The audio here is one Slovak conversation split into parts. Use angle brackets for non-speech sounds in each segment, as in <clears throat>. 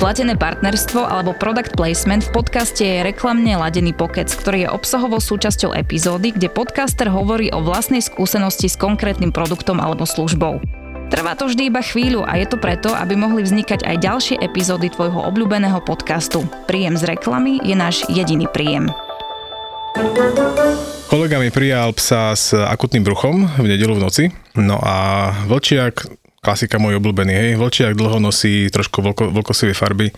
Platené partnerstvo alebo product placement v podcaste je reklamne ladený pokec, ktorý je obsahovou súčasťou epizódy, kde podcaster hovorí o vlastnej skúsenosti s konkrétnym produktom alebo službou. Trvá to vždy iba chvíľu a je to preto, aby mohli vznikať aj ďalšie epizódy tvojho obľúbeného podcastu. Príjem z reklamy je náš jediný príjem. Kolega mi prijal psa s akutným bruchom v nedelu v noci. No a vlčiak klasika môj obľúbený, hej, vlčiak dlho nosí trošku vlko, farby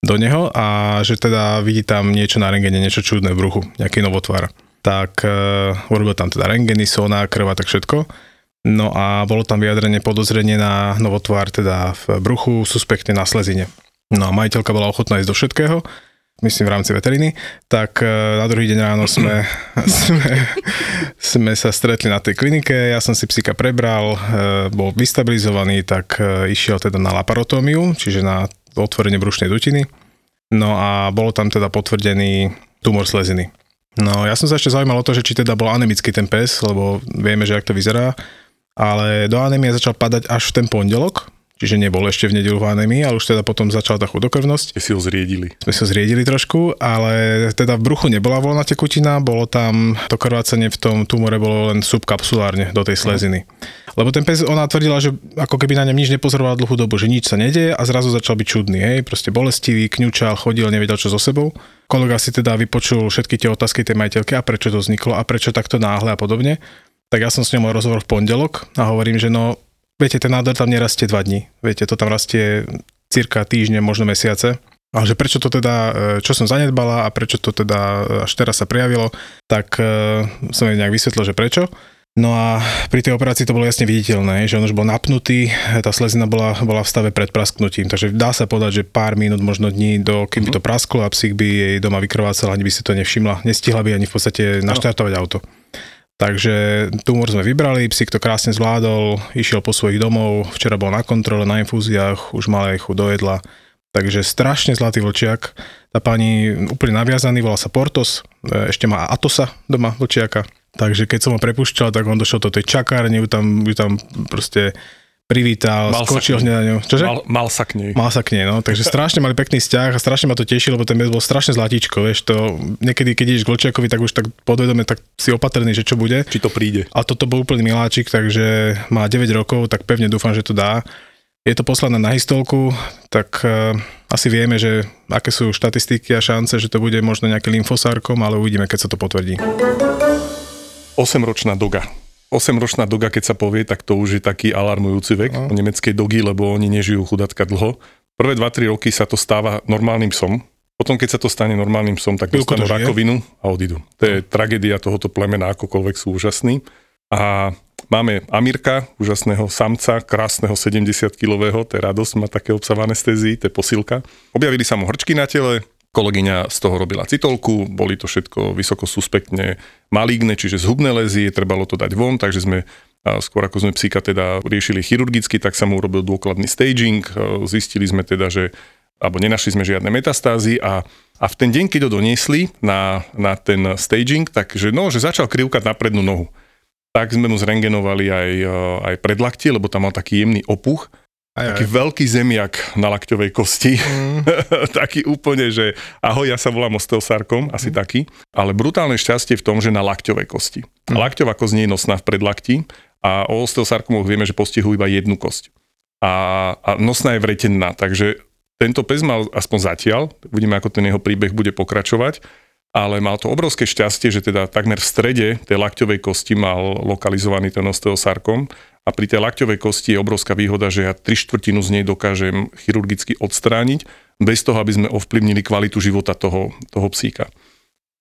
do neho a že teda vidí tam niečo na rengene, niečo čudné v bruchu, nejaký novotvar. Tak uh, urobil tam teda rengeny, soná, krv tak všetko. No a bolo tam vyjadrenie podozrenie na novotvar teda v bruchu, suspektne na slezine. No a majiteľka bola ochotná ísť do všetkého, myslím v rámci veteriny, tak e, na druhý deň ráno sme, <clears throat> sme, sme sa stretli na tej klinike, ja som si psíka prebral, e, bol vystabilizovaný, tak e, išiel teda na laparotómiu, čiže na otvorenie brušnej dutiny. No a bolo tam teda potvrdený tumor sleziny. No ja som sa ešte zaujímal o to, že či teda bol anemický ten pes, lebo vieme, že ak to vyzerá, ale do anémie začal padať až v ten pondelok, čiže nebol ešte v nedelu v anémii, ale už teda potom začala tá chudokrvnosť. Ste si ho zriedili. Sme sa zriedili trošku, ale teda v bruchu nebola voľná tekutina, bolo tam, to krvácanie v tom tumore bolo len subkapsulárne do tej sleziny. Lebo ten pes, ona tvrdila, že ako keby na ňom nič nepozorovala dlhú dobu, že nič sa nedieje a zrazu začal byť čudný, hej, proste bolestivý, kňučal, chodil, nevedel čo so sebou. Kolega si teda vypočul všetky tie otázky tej majiteľky a prečo to vzniklo a prečo takto náhle a podobne. Tak ja som s ňou mal rozhovor v pondelok a hovorím, že no Viete, ten nádor tam nerastie dva dní. Viete, to tam rastie cirka týždne, možno mesiace. Ale že prečo to teda, e, čo som zanedbala a prečo to teda až teraz sa prejavilo, tak e, som jej nejak vysvetlil, že prečo. No a pri tej operácii to bolo jasne viditeľné, že on už bol napnutý, tá slezina bola, bola v stave pred prasknutím, takže dá sa povedať, že pár minút, možno dní, do, kým by to prasklo a psík by jej doma vykrvácal, ani by si to nevšimla, nestihla by ani v podstate naštartovať auto. Takže tumor sme vybrali, psík to krásne zvládol, išiel po svojich domov, včera bol na kontrole, na infúziách, už mal aj chuť do jedla. Takže strašne zlatý vlčiak. Tá pani úplne naviazaný, volá sa Portos, e, ešte má Atosa doma vlčiaka. Takže keď som ho prepušťal, tak on došiel do tej čakárne, ju tam, ju tam proste privítal, mal skočil hneď na ňu. Čože? Mal, mal sa k nej. Mal sa k nej, no. Takže <laughs> strašne mali pekný vzťah a strašne ma to tešilo, lebo ten bol strašne zlatíčko, vieš, to niekedy, keď ideš k Vlčiakovi, tak už tak podvedome, tak si opatrný, že čo bude. Či to príde. A toto bol úplný miláčik, takže má 9 rokov, tak pevne dúfam, že to dá. Je to poslané na histolku, tak uh, asi vieme, že aké sú štatistiky a šance, že to bude možno nejaký lymfosárkom, ale uvidíme, keď sa to potvrdí. 8-ročná doga 8-ročná doga, keď sa povie, tak to už je taký alarmujúci vek no. nemeckej dogy, lebo oni nežijú chudatka dlho. Prvé 2-3 roky sa to stáva normálnym psom. Potom, keď sa to stane normálnym psom, tak Chvíľko dostanú rakovinu a odídu. To je tragédia tohoto plemena, akokoľvek sú úžasní. A máme Amirka, úžasného samca, krásneho 70-kilového, to je radosť, má také obsah anestézii, to je posilka. Objavili sa mu hrčky na tele, Kolegyňa z toho robila citolku, boli to všetko vysoko suspektne maligné, čiže zhubné lezie, trebalo to dať von, takže sme skôr ako sme psíka teda riešili chirurgicky, tak sa mu urobil dôkladný staging, zistili sme teda, že alebo nenašli sme žiadne metastázy a, a v ten deň, keď ho doniesli na, na ten staging, takže no, že začal krivkať na prednú nohu. Tak sme mu zrengenovali aj, aj predlaktie, lebo tam mal taký jemný opuch aj, taký aj. veľký zemiak na lakťovej kosti. Mm. <laughs> taký úplne, že ahoj, ja sa volám osteosarkom, asi mm. taký. Ale brutálne šťastie v tom, že na lakťovej kosti. Mm. Lakťová kosť nie je nosná v predlakti a o osteosarkomoch vieme, že postihujú iba jednu kosť. A, a nosná je vretenná, takže tento pes mal aspoň zatiaľ, uvidíme, ako ten jeho príbeh bude pokračovať, ale mal to obrovské šťastie, že teda takmer v strede tej lakťovej kosti mal lokalizovaný ten osteosarkom a pri tej lakťovej kosti je obrovská výhoda, že ja tri štvrtinu z nej dokážem chirurgicky odstrániť, bez toho, aby sme ovplyvnili kvalitu života toho, toho psíka.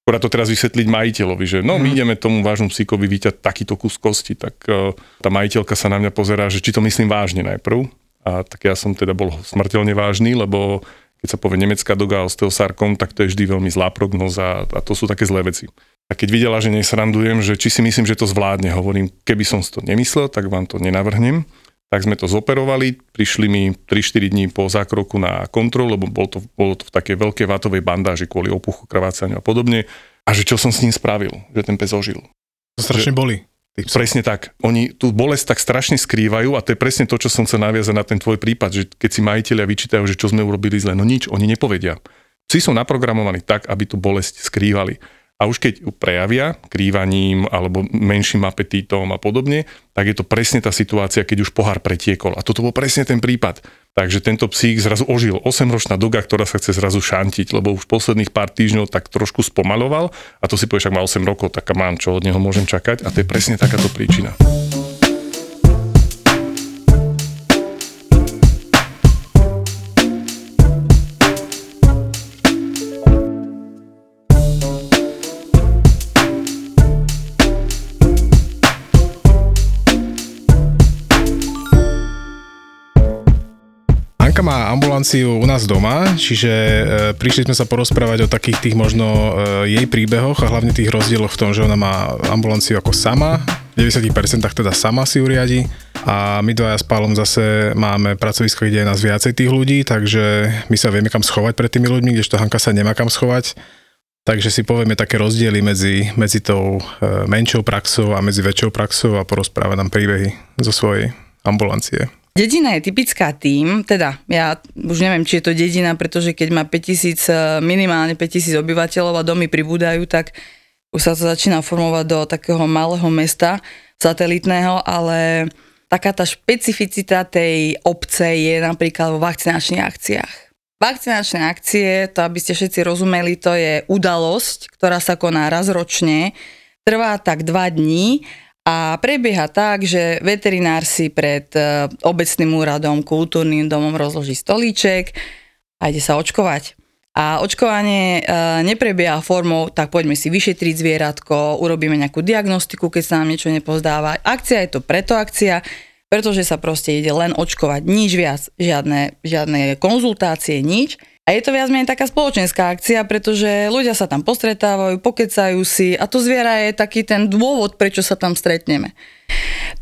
Akorát to teraz vysvetliť majiteľovi, že no my mhm. ideme tomu vážnu psíkovi vyťať takýto kus kosti, tak uh, tá majiteľka sa na mňa pozerá, že či to myslím vážne najprv. A tak ja som teda bol smrteľne vážny, lebo keď sa povie nemecká doga osteosarkom, tak to je vždy veľmi zlá prognoza a to sú také zlé veci. A keď videla, že nesrandujem, že či si myslím, že to zvládne, hovorím, keby som si to nemyslel, tak vám to nenavrhnem. Tak sme to zoperovali, prišli mi 3-4 dní po zákroku na kontrolu, lebo bolo to, bolo to v takej veľkej vátovej bandáži kvôli opuchu, krvácaniu a podobne. A že čo som s ním spravil, že ten pes ožil. To strašne že, boli. Presne tak. Oni tú bolesť tak strašne skrývajú a to je presne to, čo som chcel naviazať na ten tvoj prípad, že keď si majiteľia vyčítajú, že čo sme urobili zle, no nič, oni nepovedia. Psi sú naprogramovaní tak, aby tú bolesť skrývali. A už keď prejavia krývaním alebo menším apetítom a podobne, tak je to presne tá situácia, keď už pohár pretiekol. A toto bol presne ten prípad. Takže tento psík zrazu ožil 8-ročná doga, ktorá sa chce zrazu šantiť, lebo už posledných pár týždňov tak trošku spomaloval a to si povieš, ak má 8 rokov, tak mám, čo od neho môžem čakať a to je presne takáto príčina. Má ambulanciu u nás doma, čiže e, prišli sme sa porozprávať o takých tých možno e, jej príbehoch a hlavne tých rozdieloch v tom, že ona má ambulanciu ako sama, v 90% teda sama si ju riadi a my dvaja s Pálom zase máme pracovisko, kde je nás viacej tých ľudí, takže my sa vieme kam schovať pred tými ľuďmi, kdežto Hanka sa nemá kam schovať. Takže si povieme také rozdiely medzi, medzi tou e, menšou praxou a medzi väčšou praxou a porozpráva nám príbehy zo svojej ambulancie. Dedina je typická tým, teda ja už neviem, či je to dedina, pretože keď má 5000, eh, minimálne 5000 obyvateľov a domy pribúdajú, tak už sa to začína formovať do takého malého mesta satelitného, ale taká tá špecificita tej obce je napríklad vo vakcinačných akciách. Vakcinačné akcie, to aby ste všetci rozumeli, to je udalosť, ktorá sa koná raz ročne, trvá tak dva dní a prebieha tak, že veterinár si pred e, obecným úradom, kultúrnym domom rozloží stolíček a ide sa očkovať. A očkovanie e, neprebieha formou, tak poďme si vyšetriť zvieratko, urobíme nejakú diagnostiku, keď sa nám niečo nepozdáva. Akcia je to preto akcia, pretože sa proste ide len očkovať, nič viac, žiadne, žiadne konzultácie, nič. A je to viac menej taká spoločenská akcia, pretože ľudia sa tam postretávajú, pokecajú si a to zviera je taký ten dôvod, prečo sa tam stretneme.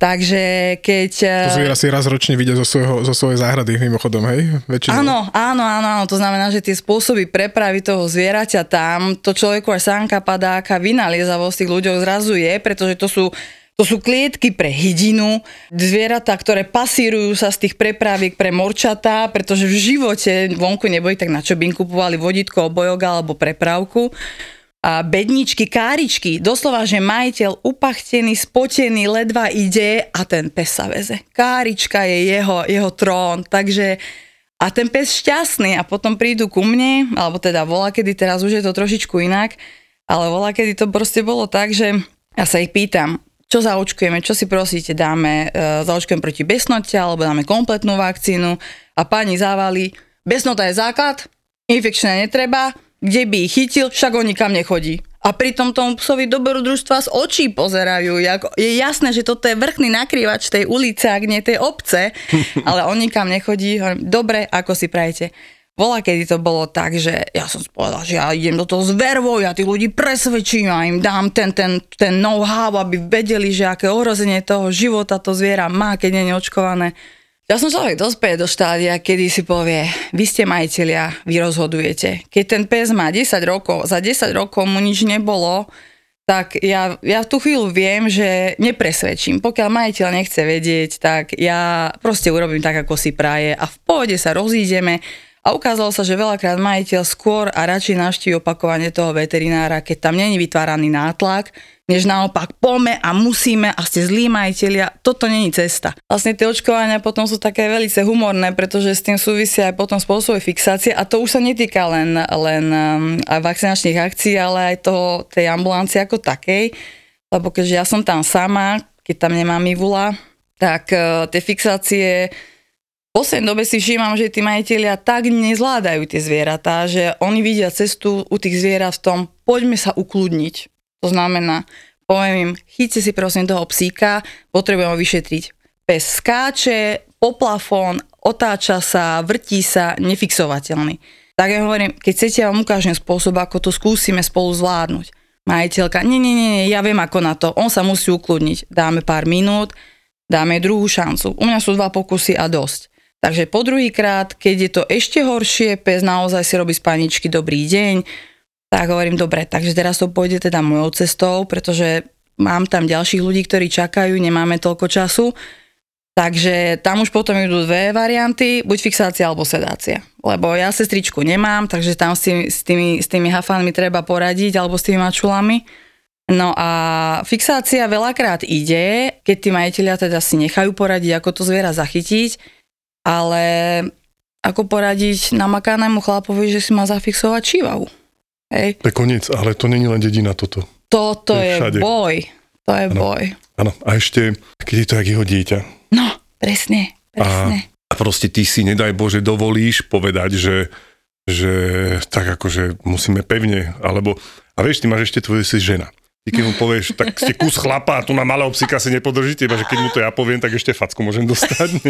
Takže keď... To zviera si raz ročne vidia zo, svojho, zo svojej záhrady mimochodom, hej? Väčšinou. Áno, áno, áno, áno, to znamená, že tie spôsoby prepravy toho zvieraťa tam, to človeku až sánka padáka, vynaliezavosť tých ľuďoch zrazu je, pretože to sú to sú klietky pre hydinu, zvieratá, ktoré pasírujú sa z tých prepraviek pre morčatá, pretože v živote vonku neboli, tak na čo by im kupovali vodítko, obojok alebo prepravku. A bedničky, káričky, doslova, že majiteľ upachtený, spotený, ledva ide a ten pes sa veze. Kárička je jeho, jeho trón, takže a ten pes šťastný a potom prídu ku mne, alebo teda volá, kedy teraz už je to trošičku inak, ale volá, kedy to proste bolo tak, že ja sa ich pýtam, čo zaočkujeme, čo si prosíte, dáme, e, zaočkujem proti besnote alebo dáme kompletnú vakcínu a pani závali, besnota je základ, infekčné netreba, kde by ich chytil, však on nikam nechodí. A pritom tomu psovi dobrodružstva z očí pozerajú. Je jasné, že toto je vrchný nakrývač tej ulice, ak nie tej obce, <laughs> ale on nikam nechodí. Dobre, ako si prajete. Bola, kedy to bolo tak, že ja som povedal, že ja idem do toho s vervou, ja tých ľudí presvedčím a im dám ten, ten, ten know-how, aby vedeli, že aké ohrozenie toho života to zviera má, keď je neočkované. Ja som človek dospieť do štádia, kedy si povie, vy ste majiteľia, vy rozhodujete. Keď ten pes má 10 rokov, za 10 rokov mu nič nebolo, tak ja, ja v tú chvíľu viem, že nepresvedčím. Pokiaľ majiteľ nechce vedieť, tak ja proste urobím tak, ako si praje a v pohode sa rozídeme a ukázalo sa, že veľakrát majiteľ skôr a radšej navštíví opakovanie toho veterinára, keď tam není vytváraný nátlak, než naopak pome a musíme a ste zlí majiteľia, toto není cesta. Vlastne tie očkovania potom sú také veľmi humorné, pretože s tým súvisia aj potom spôsoby fixácie a to už sa netýka len, len um, vakcinačných akcií, ale aj toho, tej ambulancie ako takej, lebo keďže ja som tam sama, keď tam nemám Ivula, tak uh, tie fixácie poslednej dobe si všímam, že tí majiteľia tak nezvládajú tie zvieratá, že oni vidia cestu u tých zvierat v tom, poďme sa ukludniť. To znamená, poviem im, chyťte si prosím toho psíka, potrebujem ho vyšetriť. Pes skáče, po plafón, otáča sa, vrtí sa, nefixovateľný. Tak ja hovorím, keď chcete, ja vám ukážem spôsob, ako to skúsime spolu zvládnuť. Majiteľka, nie, nie, nie, ja viem ako na to. On sa musí ukludniť. Dáme pár minút, dáme druhú šancu. U mňa sú dva pokusy a dosť. Takže po druhýkrát, keď je to ešte horšie, pes naozaj si robí spaničky dobrý deň, tak hovorím, dobre, takže teraz to pôjde teda mojou cestou, pretože mám tam ďalších ľudí, ktorí čakajú, nemáme toľko času Takže tam už potom idú dve varianty, buď fixácia alebo sedácia. Lebo ja sestričku nemám, takže tam s tými, s tými, s tými hafanmi treba poradiť alebo s tými mačulami. No a fixácia veľakrát ide, keď tí majiteľia teda si nechajú poradiť, ako to zviera zachytiť, ale ako poradiť namakanému chlapovi, že si má zafixovať čivavu. Hej. To je koniec, ale to není len dedina toto. Toto je, je boj. To je ano. boj. Áno, a ešte, keď je to jak jeho dieťa, No, presne, presne. A, a proste ty si, nedaj Bože, dovolíš povedať, že, že tak akože musíme pevne, alebo, a vieš, ty máš ešte tvoje si žena. Ty keď mu povieš, tak ste kus chlapa a tu na malého psíka si nepodržíte, iba že keď mu to ja poviem, tak ešte facku môžem dostať.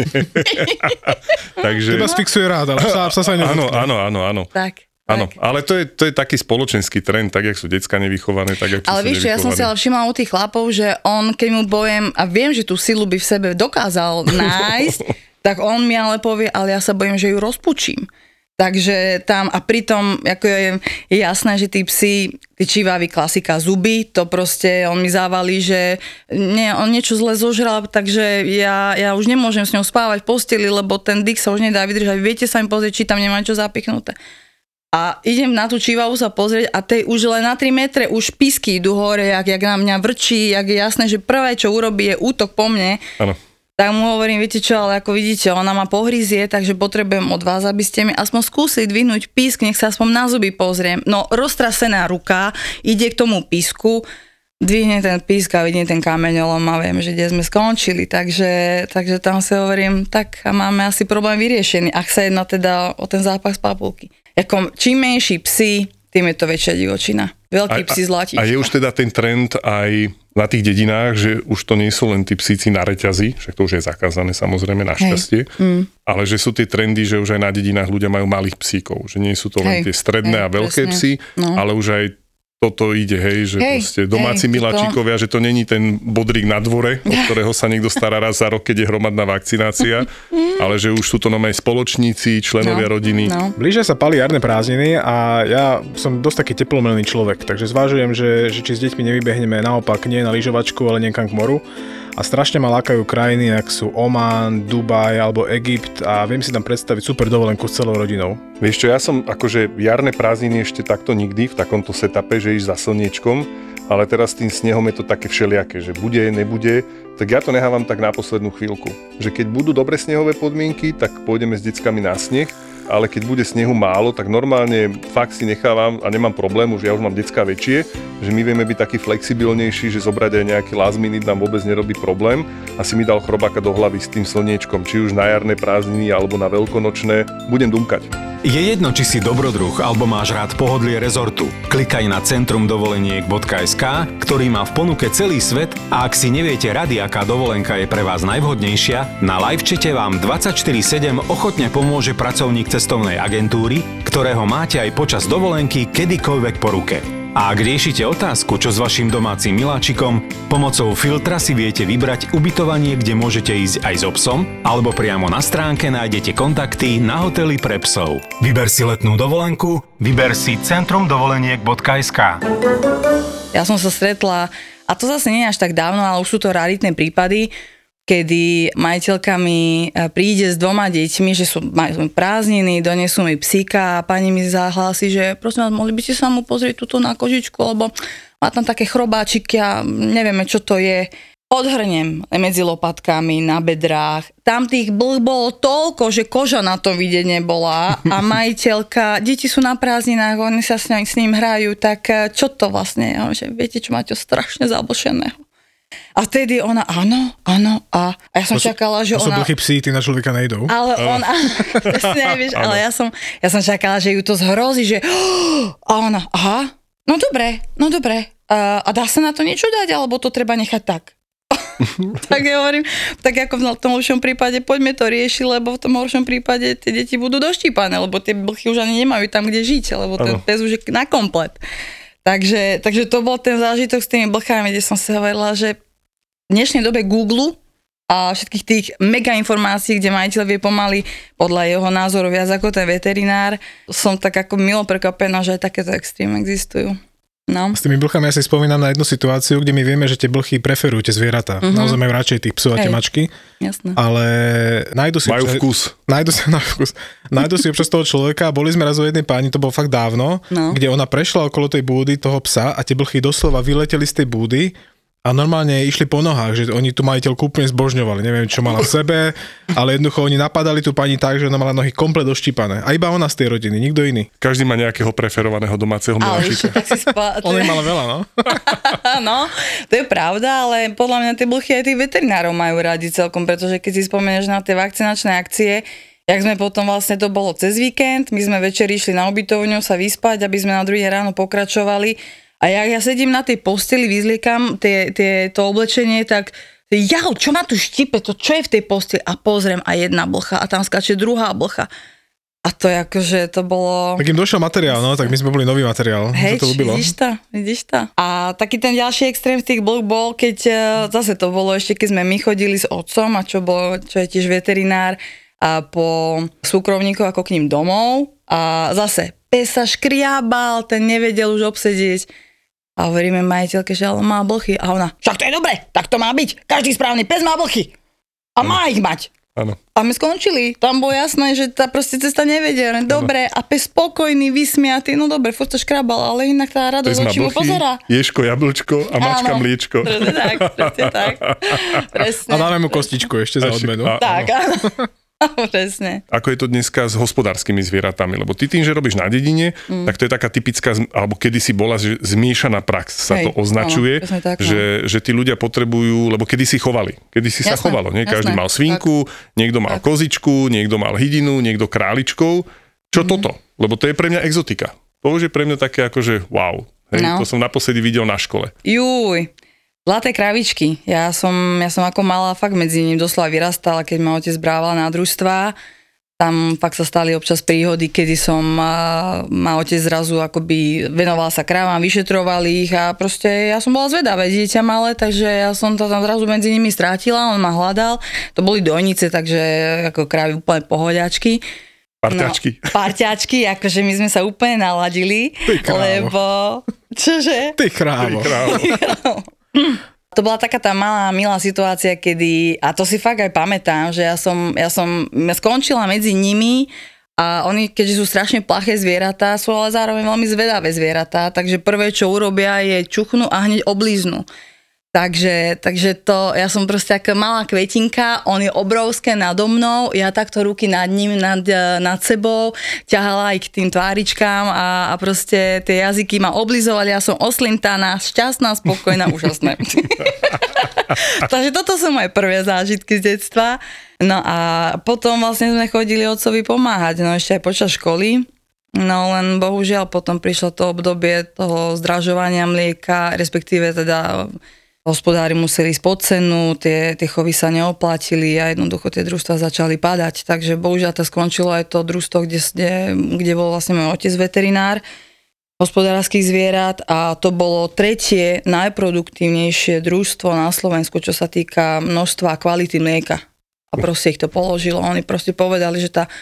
<laughs> Takže... Teba sfixuje rád, ale psa, psa sa Áno, áno, áno, áno. Tak. Áno, ale to je, to je taký spoločenský trend, tak jak sú decka nevychované, tak jak Ale vieš, ja som si ale všimla u tých chlapov, že on, keď mu bojem, a viem, že tú silu by v sebe dokázal <laughs> nájsť, tak on mi ale povie, ale ja sa bojím, že ju rozpučím. Takže tam, a pritom ako je, je jasné, že tí psi, tí čivávy klasika zuby, to proste on mi závalí, že nie, on niečo zle zožral, takže ja, ja už nemôžem s ňou spávať v posteli, lebo ten dyk sa už nedá vydržať. Viete sa mi pozrieť, či tam nemá čo zapichnuté. A idem na tú čivavu sa pozrieť a tej už len na 3 metre už pisky idú hore, jak, jak na mňa vrčí, jak je jasné, že prvé, čo urobí, je útok po mne. Ano. Tak mu hovorím, viete čo, ale ako vidíte, ona ma pohryzie, takže potrebujem od vás, aby ste mi aspoň skúsili dvihnúť písk, nech sa aspoň na zuby pozriem. No, roztrasená ruka, ide k tomu písku, dvihne ten písk a vidím ten kameňolom a viem, že kde sme skončili, takže, takže tam si hovorím, tak a máme asi problém vyriešený, ak sa jedná teda o ten zápach z papulky. Ako, čím menší psi, tým je to väčšia divočina. Veľký psi zlatí. A je už teda ten trend aj na tých dedinách, že už to nie sú len tí psíci na reťazi, však to už je zakázané samozrejme našťastie, mm. ale že sú tie trendy, že už aj na dedinách ľudia majú malých psíkov, že nie sú to len Hej. tie stredné Hej, a veľké presne. psy, no. ale už aj toto ide, hej, že hej, proste domáci hej, miláčikovia, to... že to není ten bodrík na dvore, od <laughs> ktorého sa niekto stará raz za rok, keď je hromadná vakcinácia, <laughs> ale že už sú to nové spoločníci, členovia no, rodiny. No. Blížia sa pali jarné prázdniny a ja som dosť taký teplomelný človek, takže zvážujem, že, že či s deťmi nevybehneme naopak nie na lyžovačku, ale niekam k moru a strašne ma lákajú krajiny, ak sú Oman, Dubaj alebo Egypt a viem si tam predstaviť super dovolenku s celou rodinou. Vieš čo, ja som akože jarné prázdniny ešte takto nikdy v takomto setupe, že ísť za slniečkom, ale teraz tým snehom je to také všelijaké, že bude, nebude, tak ja to nehávam tak na poslednú chvíľku. Že keď budú dobre snehové podmienky, tak pôjdeme s deckami na sneh ale keď bude snehu málo, tak normálne fakt si nechávam a nemám problém, už ja už mám decka väčšie, že my vieme byť taký flexibilnejší, že zobrať aj nejaký last minute nám vôbec nerobí problém a si mi dal chrobáka do hlavy s tým slniečkom, či už na jarné prázdniny alebo na veľkonočné, budem dumkať. Je jedno, či si dobrodruh alebo máš rád pohodlie rezortu. Klikaj na centrumdovoleniek.sk, ktorý má v ponuke celý svet a ak si neviete rady, aká dovolenka je pre vás najvhodnejšia, na livečete vám 24-7 ochotne pomôže pracovník cestovnej agentúry, ktorého máte aj počas dovolenky kedykoľvek po ruke. A ak riešite otázku, čo s vašim domácim miláčikom, pomocou filtra si viete vybrať ubytovanie, kde môžete ísť aj s so obsom, alebo priamo na stránke nájdete kontakty na hotely pre psov. Vyber si letnú dovolenku, vyber si centrumdovoleniek.sk Ja som sa stretla, a to zase nie až tak dávno, ale už sú to raritné prípady, kedy majiteľka mi e, príde s dvoma deťmi, že sú, majú prázdniny, donesú mi psíka a pani mi zahlási, že prosím vás, mohli by ste sa mu pozrieť túto na kožičku, lebo má tam také chrobáčiky a nevieme, čo to je. Odhrnem medzi lopatkami, na bedrách. Tam tých blh bolo toľko, že koža na to vidieť nebola a <laughs> majiteľka, deti sú na prázdninách, oni sa s ním, s ním hrajú, tak e, čo to vlastne je? Že viete, čo máte strašne zablšeného. A vtedy ona, áno, áno, a, a ja som to čakala, že to ona... To sú psi, tí na človeka nejdú. Ale uh. ona, <laughs> presne, <laughs> vieš, ale ja som, ja som čakala, že ju to zhrozí, že <gasps> a ona, aha, no dobre, no dobre, a, a dá sa na to niečo dať, alebo to treba nechať tak? <laughs> tak ja hovorím, tak ako v tom horšom prípade poďme to riešiť, lebo v tom horšom prípade tie deti budú doštípané, lebo tie blchy už ani nemajú tam kde žiť, lebo ten pes už je na komplet. Takže, takže to bol ten zážitok s tými blchami, kde som si hovorila, že dnešnej dobe Google a všetkých tých mega informácií, kde majiteľ vie pomaly podľa jeho názoru viac ako ten veterinár, som tak ako milo prekvapená, že aj takéto extrémy existujú. No. S tými blchami ja si spomínam na jednu situáciu, kde my vieme, že tie blchy preferujú tie zvieratá. Mhm. Naozaj majú radšej tých psov a tie mačky, Jasné. ale nájdu si... Majú občas- vkus. Nájdu si, <laughs> na vkus. Nájdu si občas toho človeka. Boli sme raz u jednej páni, to bolo fakt dávno, No. kde ona prešla okolo tej búdy toho psa a tie blchy doslova vyleteli z tej búdy a normálne išli po nohách, že oni tu majiteľku úplne zbožňovali. Neviem, čo mala v sebe, ale jednoducho oni napadali tú pani tak, že ona mala nohy komplet doštípané. A iba ona z tej rodiny, nikto iný. Každý má nejakého preferovaného domáceho miláčika. ešte tak si spa... Ona mala veľa, no. <laughs> no, to je pravda, ale podľa mňa tie blchy aj tých veterinárov majú radi celkom, pretože keď si spomenieš na tie vakcinačné akcie, jak sme potom vlastne to bolo cez víkend, my sme večer išli na ubytovňu sa vyspať, aby sme na druhý ráno pokračovali a jak ja sedím na tej posteli, vyzliekam tie, tie, to oblečenie, tak jau, čo ma tu štipe, to čo je v tej posteli a pozriem a jedna blcha a tam skáče druhá blcha. A to je akože, to bolo... Tak im došiel materiál, no, tak my sme boli nový materiál. Hej, to ľúbilo. vidíš to, vidíš to. A taký ten ďalší extrém z tých blok bol, keď eh, zase to bolo ešte, keď sme my chodili s otcom, a čo, bol, čo je tiež veterinár, a po súkromníkov ako k ním domov. A zase pes sa škriabal, ten nevedel už obsedieť. A hovoríme majiteľke, že ale má blchy. A ona, však to je dobre, tak to má byť. Každý správny pes má blchy. A má ich mať. Áno. A my skončili. Tam bolo jasné, že tá proste cesta nevedia. Len dobre, a pes spokojný, vysmiatý, no dobre, furt to škrabal, ale inak tá radosť očí mu pozera. ješko, jablčko a mačka Áno. mliečko. Presne tak, presne tak. <laughs> Presne. A dáme mu kostičku ešte za odmenu. Tak, áno. <laughs> <laughs> presne. Ako je to dneska s hospodárskymi zvieratami? Lebo ty tým, že robíš na dedine, mm. tak to je taká typická, alebo kedysi bola, že zmiešaná prax sa Hej, to označuje, áno, tak, že, že tí ľudia potrebujú, lebo kedysi chovali, kedysi sa Jasné, chovalo, nie? Každý jasné, mal svinku, niekto mal kozičku, niekto mal hydinu, niekto králičkov. Čo Mhm. toto? Lebo to je pre mňa exotika. To už je pre mňa také ako, že wow. Hej, No. To som naposledy videl na škole. Juj, zlaté kravičky. Ja som, ja som ako malá fakt medzi ním doslova vyrastala, keď ma otec brával na družstva. Tam fakt sa stali občas príhody, kedy som, a, ma otec zrazu akoby venoval sa krávam, vyšetroval ich a proste ja som bola zvedavé dieťa malé, takže ja som to tam zrazu medzi nimi strátila, on ma hľadal. To boli dojnice, takže ako krávy úplne pohodiačky. Parťačky. No, parťačky, akože my sme sa úplne naladili, krávo. lebo... Čože? Ty <laughs> To bola taká tá malá, milá situácia, kedy, a to si fakt aj pamätám, že ja som, ja som ja skončila medzi nimi a oni, keďže sú strašne plaché zvieratá, sú ale zároveň veľmi zvedavé zvieratá, takže prvé, čo urobia, je čuchnú a hneď oblíznú. Takže, takže to, ja som proste taká malá kvetinka, on je obrovské nado mnou, ja takto ruky nad ním, nad, eh, nad sebou, ťahala aj k tým tváričkám a, a proste tie jazyky ma oblizovali, ja som oslintaná, šťastná, spokojná, <laughs> úžasné. <laughs> Takže toto sú moje prvé zážitky z detstva. No a potom vlastne sme chodili otcovi pomáhať, no ešte aj počas školy. No len bohužiaľ potom prišlo to obdobie toho zdražovania mlieka, respektíve teda hospodári museli ísť pod cenu, tie, tie chovy sa neoplatili a jednoducho tie družstva začali padať. Takže bohužiaľ to skončilo aj to družstvo, kde, kde, kde bol vlastne môj otec veterinár hospodárskych zvierat a to bolo tretie najproduktívnejšie družstvo na Slovensku, čo sa týka množstva a kvality mlieka. A proste ich to položilo. Oni proste povedali, že tá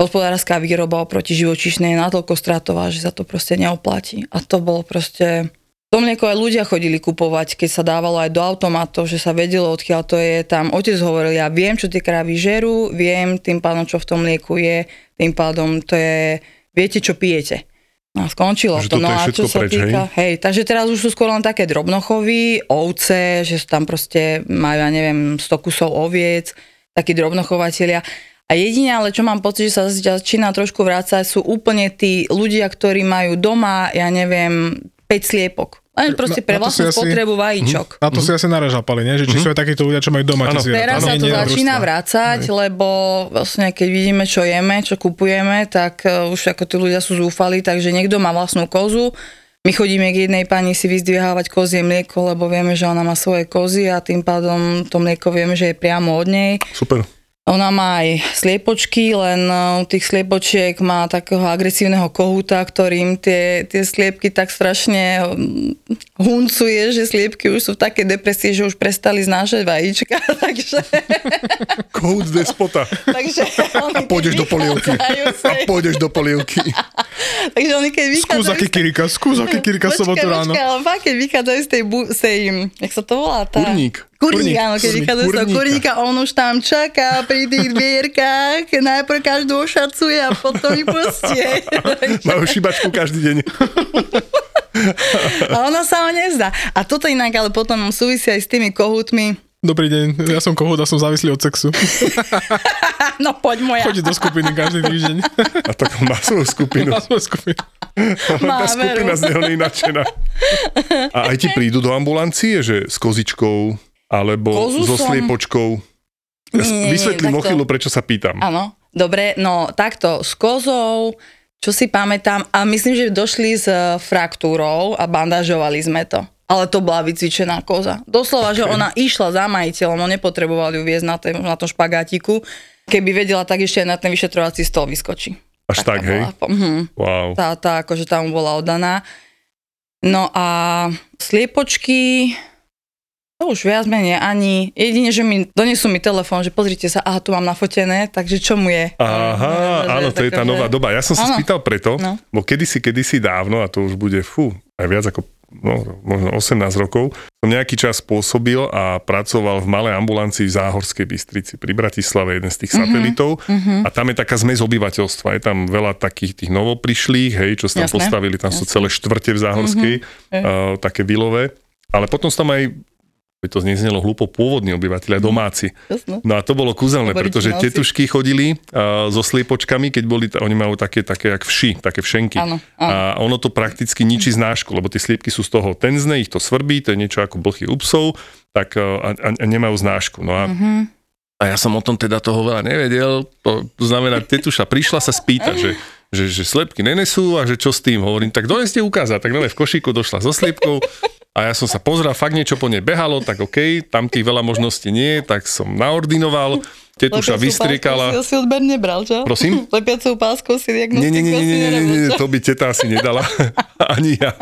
hospodárska výroba oproti živočišnej je natoľko stratová, že sa to proste neoplatí. A to bolo proste... To mlieko aj ľudia chodili kupovať, keď sa dávalo aj do automatov, že sa vedelo, odkiaľ to je. Tam otec hovoril, ja viem, čo tie krávy žerú, viem tým pádom, čo v tom mlieku je, tým pádom to je, viete, čo pijete. No skončilo Že to. No a čo sa preč, týka, hej? takže teraz už sú skôr len také drobnochovy, ovce, že sú tam proste, majú, ja neviem, 100 kusov oviec, takí drobnochovatelia. A jedine, ale čo mám pocit, že sa začína trošku vrácať, sú úplne tí ľudia, ktorí majú doma, ja neviem, 5 sliepok. Len proste pre vlastnú asi- spotrebu vajíčok. Na to si asi naražal, Pali, nie? Že či sú aj takíto ľudia, čo majú doma Áno. tie zvieratá. Teraz sa to nie na začína družstva. vrácať, lebo vlastne keď vidíme, čo jeme, čo kupujeme, tak eh, už ako tí ľudia sú zúfali, takže niekto má vlastnú kozu, My chodíme k jednej pani si vyzdvihávať kozie mlieko, lebo vieme, že ona má svoje kozy a tým pádom to mlieko vieme, že je priamo od nej. Super. Ona má aj sliepočky, len uh, u tých sliepočiek má takého agresívneho kohúta, ktorým tie, tie sliepky tak strašne um, huncuje, že sliepky už sú v takej depresii, že už prestali znášať vajíčka, <laughs> takže... <laughs> Kohút despota. takže A <laughs> pôjdeš do polievky. A pôjdeš do polievky. takže oni keď vychádzajú... Skúsa kikirika, skúsa kikirika sobotu ráno. Počkaj, ale fakt, keď vychádzajú z tej, bu- z tej, jak sa to volá? Tá... Kurník. Kurník, áno, keď vychádza z toho kurníka. on už tam čaká pri tých dvierkách, najprv každú ošacuje a potom ich pustie. <laughs> Majú šibačku každý deň. a ona sa ho nezdá. A toto inak ale potom súvisia aj s tými kohútmi. Dobrý deň, ja som kohút a som závislý od sexu. <laughs> No poď moja. Chodí do skupiny každý týždeň. A tak má svoju skupinu. Na svoju skupinu. Má Tá skupina z neho. A aj ti prídu do ambulancie, že s kozičkou, alebo Kozu so som- sliepočkou. Ja Nie, nie, nie, Vysvetlím takto. chvíľu, prečo sa pýtam. Áno, dobre, no takto, s kozou, čo si pamätám, a myslím, že došli s eh, fraktúrou a bandažovali sme to. Ale to bola vycvičená koza. Doslova, okay. že ona išla za majiteľom, on nepotreboval ju viesť na, tém, na tom špagátiku. Keby vedela, tak ešte aj na ten vyšetrovací stôl vyskočí. Až tak, hej? Mhm Wow. tá, tá akože tam bola oddaná. No a sliepočky, to už viac menej ani, jedine, že mi donesú mi telefón, že pozrite sa, aha, tu mám nafotené, takže čo mu je? Aha, Že áno, to je tá taká, nová že- doba. Ja som sa Áno. spýtal preto, No. bo kedysi, kedysi dávno, a to už bude, fú, aj viac ako no, možno 18 rokov, som nejaký čas pôsobil a pracoval v malej ambulancii v Záhorskej Bystrici pri Bratislave, jeden z tých Mhm, satelitov. A tam je taká zmes obyvateľstva. Je tam veľa takých tých novoprišlých, hej, čo sa tam Jasné, postavili. Tam sú celé štvrte v Záhorskej, uh, také vilové. Ale potom sú tam aj by to neznelo hlúpo, pôvodní obyvateľia, domáci. Jasné. No a to bolo kúzelné, pretože tetušky chodili uh, so sliepočkami, keď boli, oni majú také, také jak vši, také všenky. Áno, áno. A ono to prakticky ničí znášku, lebo tie sliepky sú z toho tenzné, ich to svrbí, to je niečo ako blchy u psov, tak uh, a, a, nemajú znášku. No a, Mhm. a ja som o tom teda toho veľa nevedel, to, znamená, tetuša prišla sa spýtať, že že, že slepky nenesú a že čo s tým, hovorím, tak doneste ukázať, tak nové v košíku došla so sliepkou a ja som sa pozrel, fakt niečo po nej behalo, tak OK, tam tých veľa možností nie, tak som naordinoval, tetuša vystriekala. páskou Si, odber nebral, čo? Prosím? <laughs> Lepiacou páskou si diagnostiku Nie, nie, nie, nie, nie, nie, nie, to by teta asi nedala, <laughs> ani ja.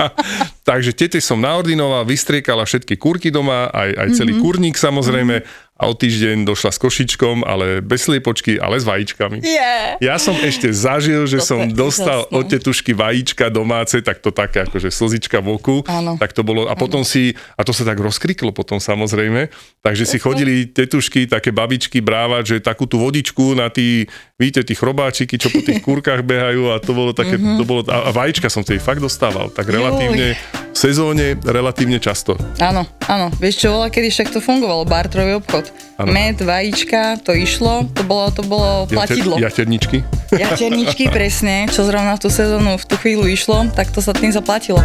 Takže tete som naordinoval, vystriekala všetky kurky doma, aj, aj celý Mhm. mm-hmm. kurník samozrejme a o týždeň došla s košičkom, ale bez sliepočky, ale s vajíčkami. Yeah. Ja som ešte zažil, že Toto som dostal od tetušky vajíčka domáce, tak to také akože slzička v oku. Áno. Tak to bolo, a potom si, a to sa tak rozkriklo potom samozrejme, takže si chodili tetušky, také babičky brávať, že takú tú vodičku na tí, víte, tí chrobáčiky, čo po tých <laughs> kúrkach behajú a to bolo také, Mhm. to bolo, a, a vajíčka som tej fakt dostával, tak relatívne, v sezóne relatívne často. Áno, áno. Vieš čo, bola, kedy však to fungovalo, bartrový obchod. Áno. Med, vajíčka, to išlo, to bolo, to bolo platidlo. Jater, jaterničky. <laughs> Jaterničky, presne, čo zrovna v tú sezónu v tú chvíľu išlo, tak to sa tým zaplatilo.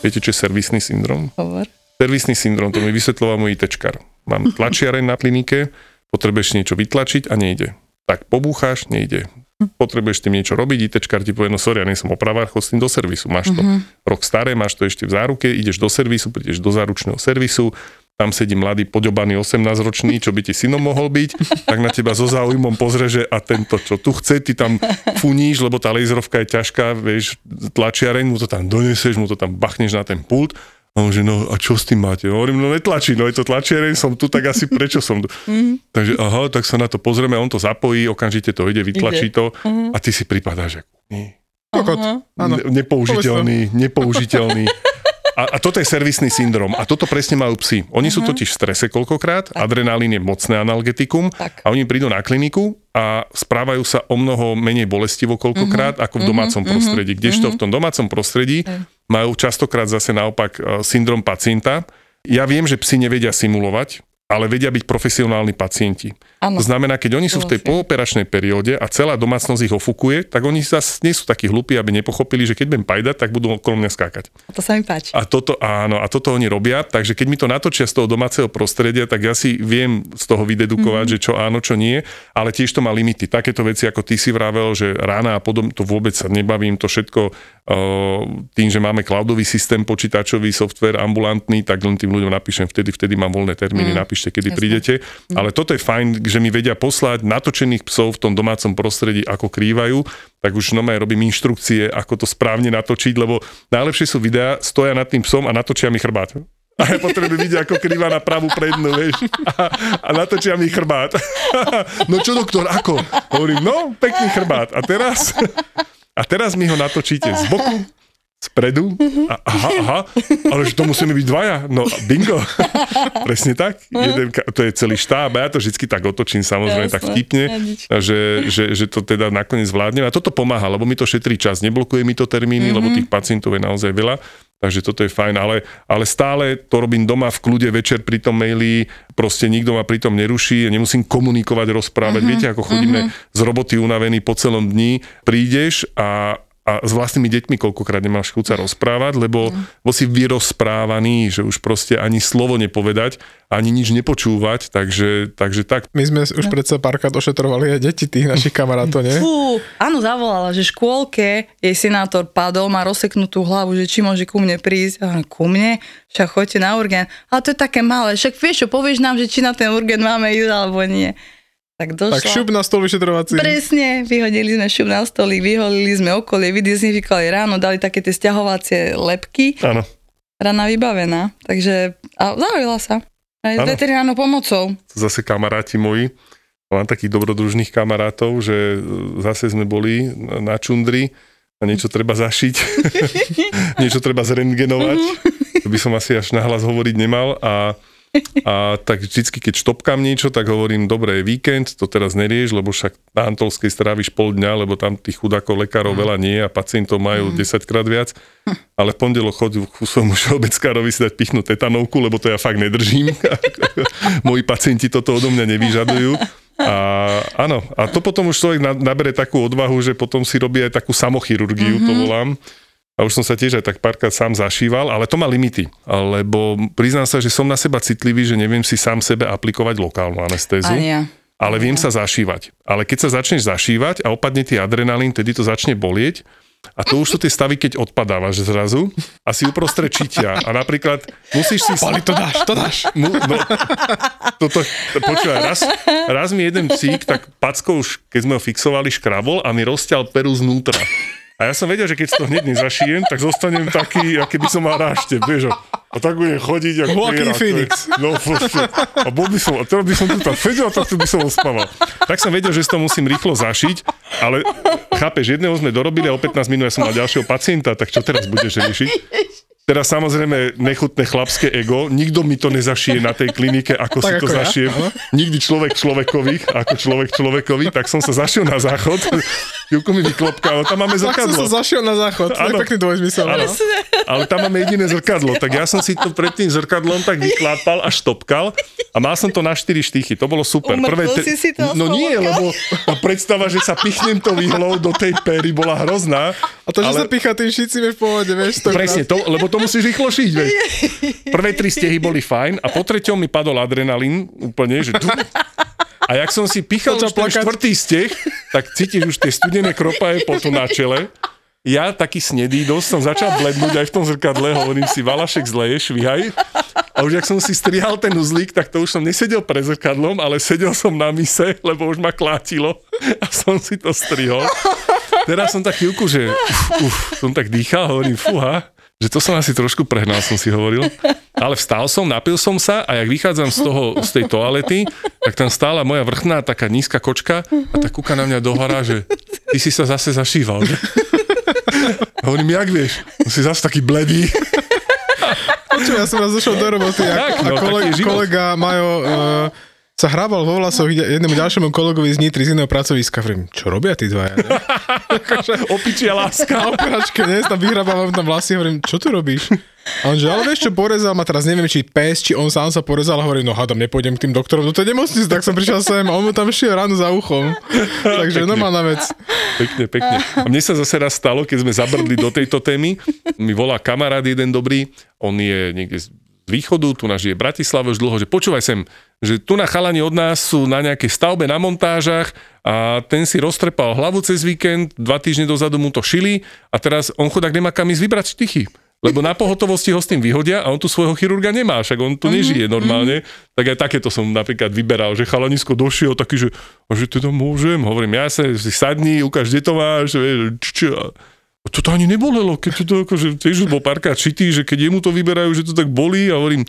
Viete, čo je servisný syndrom? Hovor. Servisný syndrom, to mi vysvetloval môj ITčkar. Mám <laughs> tlačiareň na klinike, potrebuješ niečo vytlačiť a nejde. Tak pobúcháš, nejde. Potrebuješ s tým niečo robiť, ITčkar ti povie, no sorry, ja nie som opravár, chod s tým do servisu. Máš to rok staré, máš to ešte v záruke, ideš do servisu, prídeš do záručného servisu, tam sedí mladý, poďobaný 18-ročný, čo by ti synom mohol byť, tak na teba so záujmom pozrie, že a tento, čo tu chce, ty tam funíš, lebo tá laserovka je ťažká, vieš, tlačiareň, mu to tam doneseš, mu to tam bachneš na ten pult a on že, no a čo s tým máte? No, hovorím, no netlačí, no je to tlačiareň, som tu, tak asi prečo som tu? <laughs> Takže aha, tak sa na to pozrieme, on to zapojí, okamžite to ide, vytlačí to a ty si pripadáš, že nie, Kokot. Ne, nepoužiteľný, <laughs> <laughs> nepoužiteľný. A, a toto je servisný syndrom. A toto presne majú psi. Oni sú totiž v strese koľkokrát, adrenalín je mocné analgetikum Tak. a oni prídu na kliniku a správajú sa o mnoho menej bolestivo koľkokrát ako v domácom prostredí. Kdežto v tom domácom prostredí majú častokrát zase naopak e, syndrom pacienta. Ja viem, že psi nevedia simulovať, ale vedia byť profesionálni pacienti. Áno. To znamená, keď oni sú v tej pooperačnej perióde a celá domácnosť ich ofukuje, tak oni zase nie sú takí hlupí, aby nepochopili, že keď budem pajdať, tak budú okolo mňa skákať. To sa mi páči. A toto, áno, a toto oni robia, takže keď mi to natočia z toho domáceho prostredia, tak ja si viem z toho vydedukovať, Mhm. mm-hmm. že čo áno, čo nie, ale tiež to má limity. Takéto veci, ako ty si vravel, že rána a podobne, to vôbec sa nebavím, to všetko tým, že máme cloudový systém, počítačový software, ambulantný, tak len tým ľuďom napíšem vtedy, vtedy mám voľné termíny, mm, napíšte, kedy jasné. prídete. Ale toto je fajn, že mi vedia poslať natočených psov v tom domácom prostredí, ako krývajú, tak už no robím inštrukcie, ako to správne natočiť, lebo najlepšie sú videá, stoja nad tým psom a natočia mi chrbát. A ja potrebujem vidieť, ako krýva na pravú prednú, vieš. A, a natočia mi chrbát. <laughs> No čo doktor, ako? Hovorím, no, pekný chrbát. A teraz, a teraz mi ho natočíte z boku, spredu a aha, aha, ale že to musíme byť dvaja. No bingo, <laughs> presne tak. Jeden, ka- to je celý štáb a ja to vždy tak otočím samozrejme tak Jasné, vtipne, že, že, že to teda nakoniec zvládnem. A toto pomáha, lebo mi to šetrí čas, neblokuje mi to termíny, mm-hmm. lebo tých pacientov je naozaj veľa. Takže toto je fajn, ale, ale stále to robím doma v kľude večer pri tom maili, proste nikto ma pri tom neruší, nemusím komunikovať, rozprávať. Viete, ako chodíme z roboty unavení po celom dni, prídeš a, a s vlastnými deťmi koľkokrát nemáš chuť sa rozprávať, lebo, lebo si vyrozprávaný, že už proste ani slovo nepovedať, ani nič nepočúvať, takže, takže tak. My sme už predsa párkrát ošetrovali aj deti tých našich kamarátov, nie? Fú, áno, zavolala, že v škôlke jej senátor padol, má rozseknutú hlavu, že či môže ku mne prísť. A ku mne? Však choďte na urgen. Ale to je také malé, však vieš čo, povieš nám, že či na ten urgen máme ísť alebo nie. Tak došla. Tak šup na stôl vyšetrovací. Presne, vyhodili sme šup na stolík, vyholili sme okolie, vydezinfikovali ráno, dali také tie stiahovacie lepky, Áno. rana vybavená. Takže, a zaujala sa. Aj veterinárnou pomocou. zase kamaráti moji. Mám takých dobrodružných kamarátov, že e, zase sme boli na- na čundri a niečo treba zašiť, <laughs> <laughs> niečo treba zrentgenovať. To by som asi až nahlas hovoriť nemal a a tak vždycky, keď štopkám niečo, tak hovorím, dobre, je víkend, to teraz nerieš, lebo však na Antolskej stráviš pol dňa, lebo tam tých chudákov lekárov veľa nie a pacientov majú 10 krát viac. Ale v pondelok chodí ku svojmu všeobeckárovi si dať pichnúť tetanovku, lebo to ja fakt nedržím. <laughs> Moji pacienti toto odo mňa nevyžadujú. A áno, a to potom už človek na- nabere takú odvahu, že potom si robí aj takú samochirurgiu, to volám. A už som sa tiež aj tak párkrát sám zašíval, ale to má limity, lebo priznám sa, že som na seba citlivý, že neviem si sám sebe aplikovať lokálnu anestézu. Ja. Ale viem sa zašívať. Ale keď sa začneš zašívať a opadne ti adrenalín, tedy to začne bolieť. A to už sú tie stavy, keď odpadávaš zrazu a si uprostred čitia. A napríklad musíš si... Pali, to dáš, to dáš. Mu, no, toto, počúvaj, raz, raz mi jeden psík, tak packo už, keď sme ho fixovali, škrabol a mi rozťal peru znútra. A ja som vedel, že keď si to hneď nezašijem, tak zostanem taký, aký by som mal rášte, vieš. a- tak budem chodiť, ako Joaquin to Phoenix. No, proste. A bol by som, a teraz by som tu tak sedel, a tak tu by som ospával. Tak som vedel, že si to musím rýchlo zašiť, ale chápeš, jedného sme dorobili a o 15 minút ja som mal ďalšieho pacienta, tak čo teraz budeš riešiť? Teraz samozrejme nechutné chlapské ego, nikto mi to nezašije na tej klinike, ako si Tak to ako ja, zašijem. Nikdy človek človekovi, ako človek človekovi, tak som sa zašiel na záchod, Juko mi vyklopkal, tam máme Tak som zrkadlo. sa zašiel na záchod. To je Áno. pekný dvojzmysel. Áno, no. ale tam máme jediné zrkadlo, tak ja som si to pred tým zrkadlom tak vyklápal a štopkal a mal som to na 4 štychy, to bolo super. Umrtvil si si to, No nie, lebo predstava, že sa pichnem to výhlou do tej pery bola hrozná. A to, že ale... sa pícha tým šicím je v pohode, vieš. To Presne, to, lebo to musíš rýchlo šiť, vieš. Prvé tri stehy boli fajn a po treťom mi padol adrenalín úplne, že tu. A jak som si pichal už ten štvrtý steh, tak cítiš už tie studené kropaje potu na čele. Ja taký snedý dosť som začal blednúť aj v tom zrkadle, hovorím si, Valašek zleje, švihaj. A už jak som si strihal ten uzlík, tak to už som nesedel pre zrkadlom, ale sedel som na mise, lebo už ma klátilo a som si to strihol. Teraz som tak chvíľku, že uf, uf, som tak dýchal, hovorím, fúha, že to som asi trošku prehnal, som si hovoril. Ale vstal som, napil som sa a jak vychádzam z, toho, z tej toalety, tak tam stála moja vrchná taká nízka kočka a tak kúka na mňa dohora, že ty si sa zase zašíval. Že? Hovorím, jak vieš? Si zase taký bledý. Počuj, ja som raz došiel do roboty a, Tak, a no, kolega, kolega Majo uh, sa hrábal vo vlasoch jednému ďalšiemu kolegovi z Nitry z iného pracoviska. Vrím, čo robia tí dvaja? <laughs> Ne? Opičia láska. <laughs> Na operačke, nie? Tam vyhrabávam tam vlasy, hovorím, čo tu robíš? A on že, ale vieš čo, porezal ma teraz, neviem, či pes, či on sám sa porezal a hovorí, no hádam, nepôjdem k tým doktorom do tej nemocnice, tak som prišiel sem a on mu tam šiel ráno za uchom. <laughs> Takže normálna vec. Pekne, pekne. A mne sa zase raz stalo, keď sme zabrdli do tejto témy, mi volá kamarát jeden dobrý, on je niekde východu, tu nás žije v Bratislave už dlho, že počúvaj sem, že tu na chalani od nás sú na nejakej stavbe na montážach a ten si roztrepal hlavu cez víkend, dva týždne dozadu mu to šili a teraz on chudák nemá kam ísť vybrať štychy. Lebo na pohotovosti ho s tým vyhodia a on tu svojho chirurga nemá, však on tu nežije normálne. Tak aj takéto som napríklad vyberal, že chalanisko došiel taký, že, že teda môžem, hovorím, ja sa si sadni, ukáž, kde to máš, vieš, to ani nebolelo, keď to akože tiež bol párkrát šitý, že keď jemu to vyberajú, že to tak bolí a hovorím,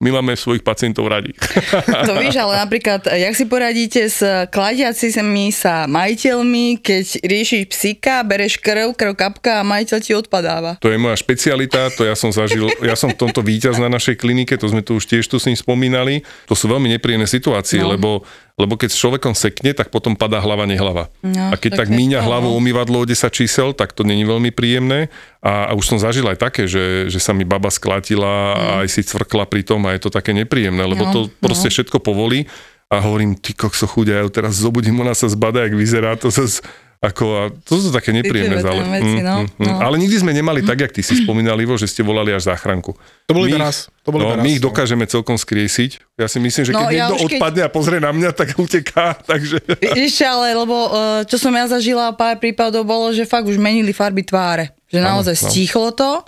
my máme svojich pacientov radi. <laughs> To víš, ale napríklad, jak si poradíte s kladiacimi sa majiteľmi, keď riešiš psíka, bereš krv, krv kapka a majiteľ ti odpadáva. To je moja špecialita, to ja som zažil, ja som v tomto víťaz na našej klinike, to sme tu už tiež tu s ním spomínali. To sú veľmi nepríjemné situácie, no. lebo lebo keď s človekom sekne, tak potom padá hlava, nehlava. No, a keď tak, tak míňa hlavu no. umývadlo o 10 čísel, tak to není veľmi príjemné. A, a už som zažil aj také, že, že sa mi baba sklatila a aj si cvrkla pri tom a je to také nepríjemné, lebo No, to proste no. všetko povolí. A hovorím, ty kokso chudia, ja teraz zobudím, ona sa zbada, jak vyzerá, to sa z, ako, a to sú také nepríjemné zále. tam veci, no, no. Ale nikdy sme nemali tak, jak ty si spomínal, Ivo, že ste volali až záchranku. To bol My iba ich- raz. To bol no, iba raz, my ich no. dokážeme celkom skriesiť. Ja si myslím, že keď No, ja niekto keď- odpadne a pozrie na mňa, tak uteká. <laughs> Takže... Ešte ale, lebo eh, čo som ja zažila, pár prípadov bolo, že fakt už menili farby tváre. Že naozaj no. stíchlo to,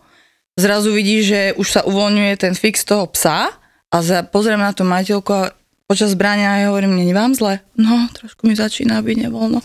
zrazu vidíš, že už sa uvoľňuje ten fix toho psa a za, pozriem na tú majiteľku a počas brania ja hovorím, není vám zle? No, trošku mi začína byť nevoľno.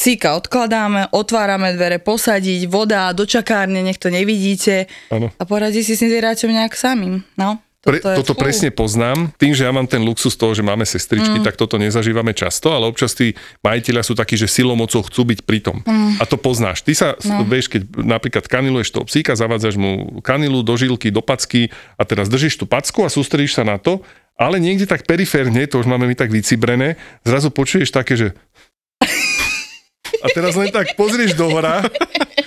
Psíka odkladáme, otvárame dvere, posadiť, voda, do čakárne, nech to nevidíte Áno. a poradí si s zvieraťom nejak samým. No, Pre, toto je- toto fú. presne poznám. Tým, že ja mám ten luxus toho, že máme sestričky, mm. tak toto nezažívame často, ale občas tí majiteľia sú takí, že silomocou chcú byť pri tom. Mm. A to poznáš. Ty sa, no. vieš, keď napríklad kaniluješ toho psíka, zavádzaš mu kanilu do žilky, do packy a teraz držíš tú packu a sústredíš sa na to, ale niekde tak periférne, to už máme my tak vycibrené, zrazu počuješ také, že a teraz len tak pozrieš do hora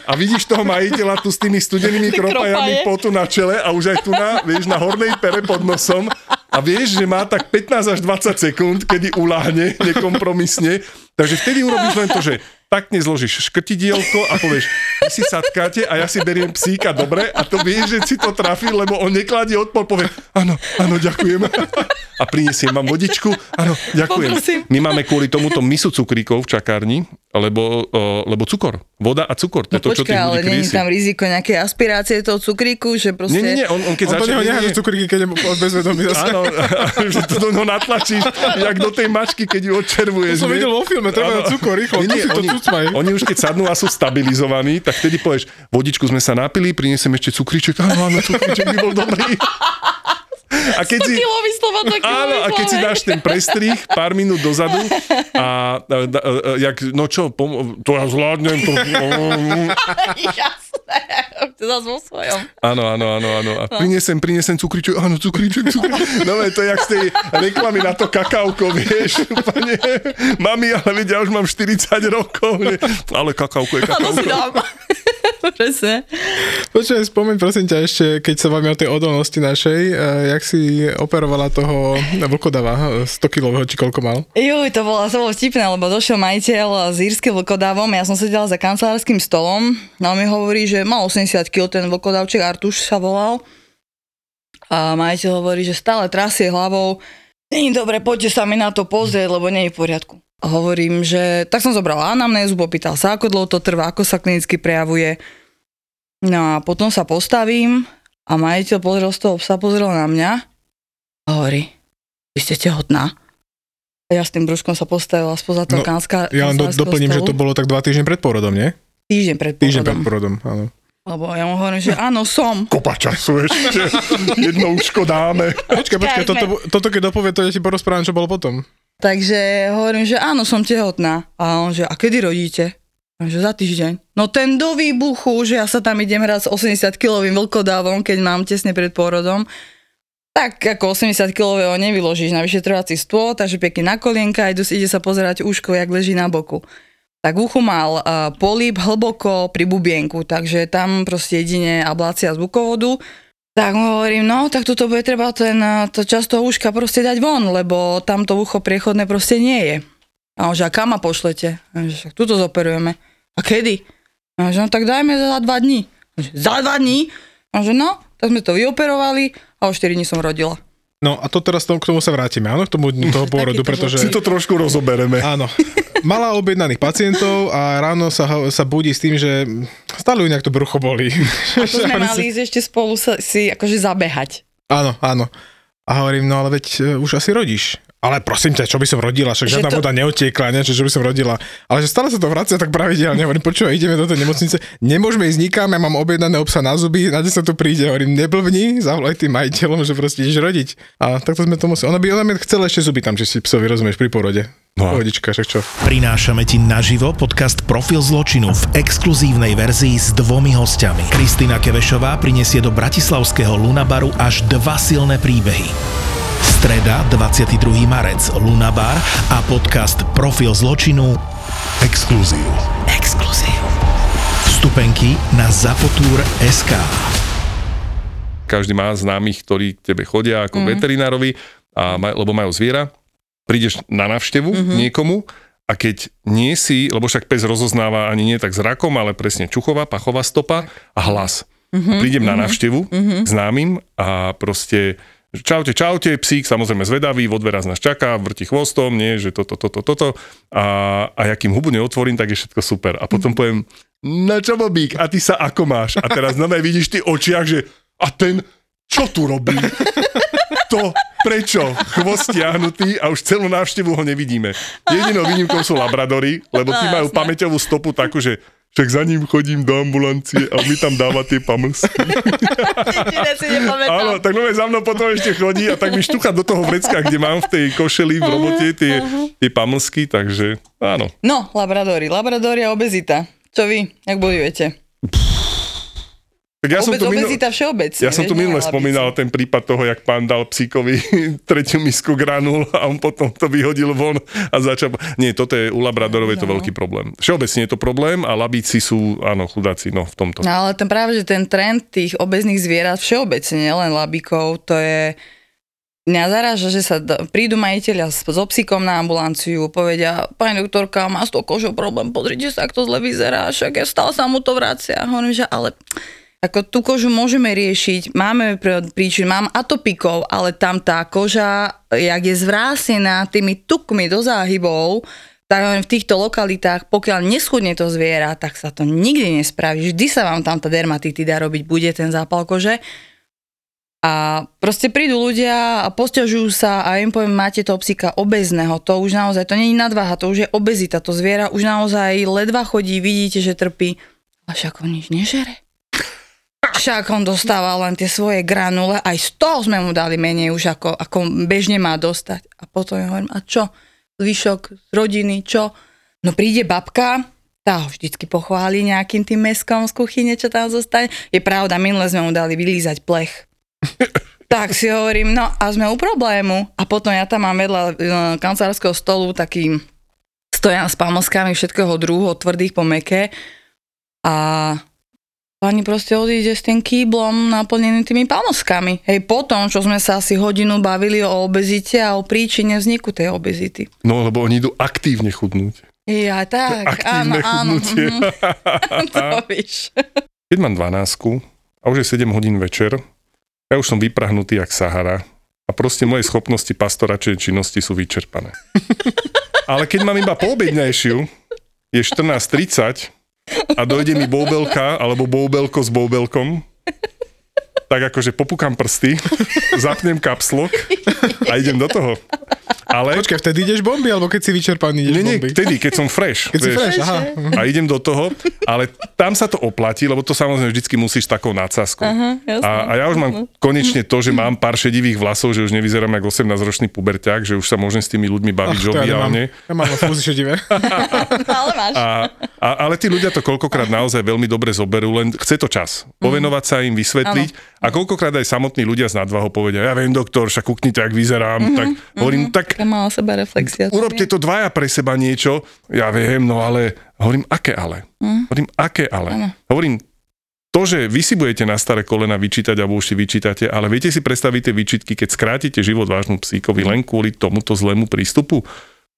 a vidíš toho majiteľa tu s tými studenými kropajami Kropaje. potu na čele a už aj tu na, vieš, na hornej pere pod nosom a vieš, že má tak 15 až 20 sekúnd, kedy uláhne nekompromisne. Takže vtedy urobíš len to, že takne zložíš škrtidielko a povieš, vy si sadkáte a ja si beriem psíka, dobre? A to vieš, že si to trafí, lebo on nekladie odpor, povie, áno, áno, ďakujem. A prinesiem vám vodičku, áno, ďakujem. Poprosím. My máme kvôli tomuto misu cukríkov v čakárni, lebo, lebo cukor, voda a cukor, to No je to, čo počkaj, tých ale nie je tam riziko nejakej aspirácie toho cukríku, že proste... Nie, nie, nie, on, on keď On začne... nie, neháže cukríky, keď je bezvedomý zase. Áno, <laughs> že to do neho natlačíš, jak do tej mačky, keď ju odčervuješ. To som videl vo filme, treba dať cukor, rýchlo, Nie, nie, to oni, cucmaj. oni už keď sadnú a sú stabilizovaní, tak vtedy povieš, vodičku sme sa napili, prinesem ešte cukríček, áno, áno, cukríček by bol dobrý. A keď si, Áno, a keď si dáš ten prestrih pár minút dozadu a, a, a, a jak, no čo, pom- to ja zvládnem, to... <laughs> Jasné, <laughs> to zase vo svojom. Áno, áno, áno, áno. A prinesem, prinesem cukriček, áno, cukriček, cukriček. No to je jak z tej reklamy na to kakauko, vieš, úplne. Mami, ale veď ja už mám 40 rokov. Nie? Ale kakauko je A to si kakauko. dám. <laughs> Presne. Počkaj, spomeň prosím ťa ešte, keď sa bavíme o tej odolnosti našej, eh, jak si operovala toho vlkodava, 100 kilového, či koľko mal? Juj, to bolo, to bolo vtipné, lebo došiel majiteľ s írskym vlkodavom, ja som sedela za kancelárským stolom, no a mi hovorí, že má 80 kg ten vlkodavček, Artuš sa volal. A majiteľ hovorí, že stále trasie hlavou, není dobre, poďte sa mi na to pozrieť, lebo nie je v poriadku. A hovorím, že tak som zobrala anamnézu, popýtal sa, ako dlho to trvá, ako sa klinicky prejavuje. No a potom sa postavím a majiteľ pozrel z toho psa, pozrel na mňa a hovorí, vy ste tehotná. A ja s tým brúškom sa postavila spoza toho No, kanska, Ja len do, doplním, že stolu. to bolo tak dva týždne pred porodom, nie? Týždeň pred Týždeň pred porodom. porodom, áno. Lebo ja mu hovorím, že áno, som. Kopa času ešte. <laughs> Jedno uško dáme. Počkaj, počkaj, toto, toto keď dopovie, to ja ti porozprávam, čo bolo potom. Takže hovorím, že áno, som tehotná. A on, že a kedy rodíte? A že za týždeň. No ten do výbuchu, že ja sa tam idem hrať s 80-kilovým vlkodávom, keď mám tesne pred pôrodom. Tak ako 80-kilového nevyložíš na vyšetrovací stôl, takže pekne na kolienka, ide, ide sa pozerať úško, jak leží na boku. Tak v uchu mal uh, políp hlboko pri bubienku, takže tam proste jedine ablácia zvukovodu. Tak mu hovorím, no tak tuto bude treba ten, eh, to časť toho uška proste dať von, lebo tamto ucho priechodné proste nie je. A on že, a kam ma pošlete? A že, však tuto zoperujeme. A kedy? A že, no tak dajme za dva dní. A že, za dva dní? A že, no, tak sme to vyoperovali a o 4 dní som rodila. No a to teraz k tomu sa vrátime, áno, k tomu toho <laughs> pôrodu, pretože... Si to trošku rozobereme. Áno. Mala objednaných pacientov a ráno sa, sa budí s tým, že stále ju nejak to brucho boli. A to <laughs> sme mali ísť ešte spolu sa, si akože zabehať. Áno, áno. A hovorím, no ale veď e, už asi rodíš. Ale prosím ťa, čo by som rodila, však Že žiadna to- voda neotiekla, nie, čo, čo by som rodila. Ale že stále sa to vracia tak pravidelne. Hovorím, počúvaj, ideme do tej nemocnice, nemôžeme ísť nikam, ja mám objednané obsa na zuby, na sa tu príde. Hovorím, neblbni, zavolaj tým majiteľom, že proste ideš rodiť. A takto sme to museli. Ona by, ona chcela ešte zuby tam, že si psovi, rozumieš, pri porode. No Pohodička, však čo. Prinášame ti naživo podcast Profil zločinu v exkluzívnej verzii s dvomi hostiami. Kristýna Kevešová prinesie do bratislavského Lunabaru až dva silné príbehy. Streda, 22. marec, Lunabar a podcast Profil zločinu Exkluzív. Exkluzív. Vstupenky na Zapotur.sk každý má známych, ktorí k tebe chodia ako mm. veterinárovi, a maj, lebo majú zviera. Prídeš na návštevu mm-hmm. niekomu a keď nie si, lebo však pes rozoznáva ani nie tak zrakom, ale presne čuchová, pachová stopa a hlas. Mm-hmm. Prídem na návštevu mm-hmm. známym a proste čaute, čaute, psík samozrejme zvedavý, vo dverách nás čaká, vrti chvostom, nie, že toto, toto, toto. A, a ja kým hubu neotvorím, tak je všetko super. A potom poviem, na čo bobík, a ty sa ako máš? A teraz nové vidíš ty očiach, že a ten, čo tu robí? To, prečo? Chvost stiahnutý a už celú návštevu ho nevidíme. Jedinou výnimkou sú labradory, lebo tí No, majú jasné. pamäťovú stopu takú, že však za ním chodím do ambulancie a mi tam dáva tie pamlsky. Áno, tak nové za mnou potom ešte chodí a tak mi štucha do toho vrecka, kde mám v tej košeli v robote tie, tie pamlsky, takže áno. No, labradory. Labradory a obezita. Čo vy? Jak bojujete? Tak ja som tu minul... obezita. Ja som tu minule spomínal ten prípad toho, jak pán dal psíkovi <laughs> tretiu misku granul a on potom to vyhodil von a začal... Nie, toto je u labradorov je to No. veľký problém. Všeobecne je to problém a labíci sú, áno, chudáci, no v tomto. No ale ten práve, že ten trend tých obezných zvierat všeobecne, nielen labíkov, to je... Mňa zaráža, že sa d- prídu majiteľia s, so psíkom na ambulanciu, povedia, pani doktorka, má s tou kožou problém, pozrite sa, ako to zle vyzerá, však ja stále sa mu to vracia. Hovorím, že ale ako tú kožu môžeme riešiť, máme pr- príčin, mám atopikov, ale tam tá koža, jak je zvrásená tými tukmi do záhybov, tak hovorím, v týchto lokalitách, pokiaľ neschudne to zviera, tak sa to nikdy nespraví. Vždy sa vám tam tá dermatitida robiť bude, ten zápal kože. A proste prídu ľudia a posťažujú sa a im poviem, máte toho psíka obezného, to už naozaj, to nie je nadváha, to už je obezita, to zviera už naozaj ledva chodí, vidíte, že trpí. A však on nič nežere. Však on dostáva len tie svoje granule, aj z toho sme mu dali menej už ako, ako bežne má dostať. A potom ja hovorím, a čo? Zvyšok z rodiny, čo? No príde babka, tá ho vždycky pochváli nejakým tým meskom z kuchyne, čo tam zostane. Je pravda, minule sme mu dali vylízať plech. <laughs> tak si hovorím, no a sme u problému. A potom ja tam mám vedľa e, kancelárskeho stolu taký stojan s pamoskami všetkého druhu, od tvrdých po meké. A pani proste odíde s tým kýblom naplnený tými pamoskami. Hej, potom, čo sme sa asi hodinu bavili o obezite a o príčine vzniku tej obezity. No, lebo oni idú aktívne chudnúť. Ja, tak, áno, Aktívne áno. chudnutie. mhm. <laughs> to víš. Keď mám 12 a už je 7 hodín večer, ja už som vyprahnutý jak Sahara a proste moje schopnosti pastoračej činnosti sú vyčerpané. <laughs> Ale keď mám iba poobednejšiu, je 14.30 a dojde mi boubelka alebo boubelko s boubelkom, tak akože popukám prsty, <laughs> zapnem kapslok a idem do toho. Ale... Počkaj, vtedy ideš bomby, alebo keď si vyčerpaný ideš Nie, nie, bomby? vtedy, keď som fresh. Keď si vieš. fresh, aha. A idem do toho, ale tam sa to oplatí, lebo to samozrejme vždycky musíš takou nadsázkou. Aha, a, a ja už mám konečne to, že mám pár šedivých vlasov, že už nevyzerám ako 18-ročný puberťák, že už sa môžem s tými ľuďmi baviť Ach, ja nemám, žoviálne. ja mám fúzi šedivé. <laughs> <laughs> Ale máš. A, a, ale tí ľudia to koľkokrát naozaj veľmi dobre zoberú, len chce to čas. Povenovať sa im, vysvetliť. A koľkokrát aj samotní ľudia z nadvahou povedia, ja viem, doktor, však kuknite, ak vyzerám. Tak hovorím, tak Taká malá seba reflexia. urobte to dvaja pre seba niečo. Ja viem, no ale hovorím, aké ale? Hm. Hovorím, aké ale? Hovorím, to, že vy si budete na staré kolena vyčítať alebo už si vyčítate, ale viete si predstaviť tie výčitky, keď skrátite život vášmu psíkovi len kvôli tomuto zlému prístupu?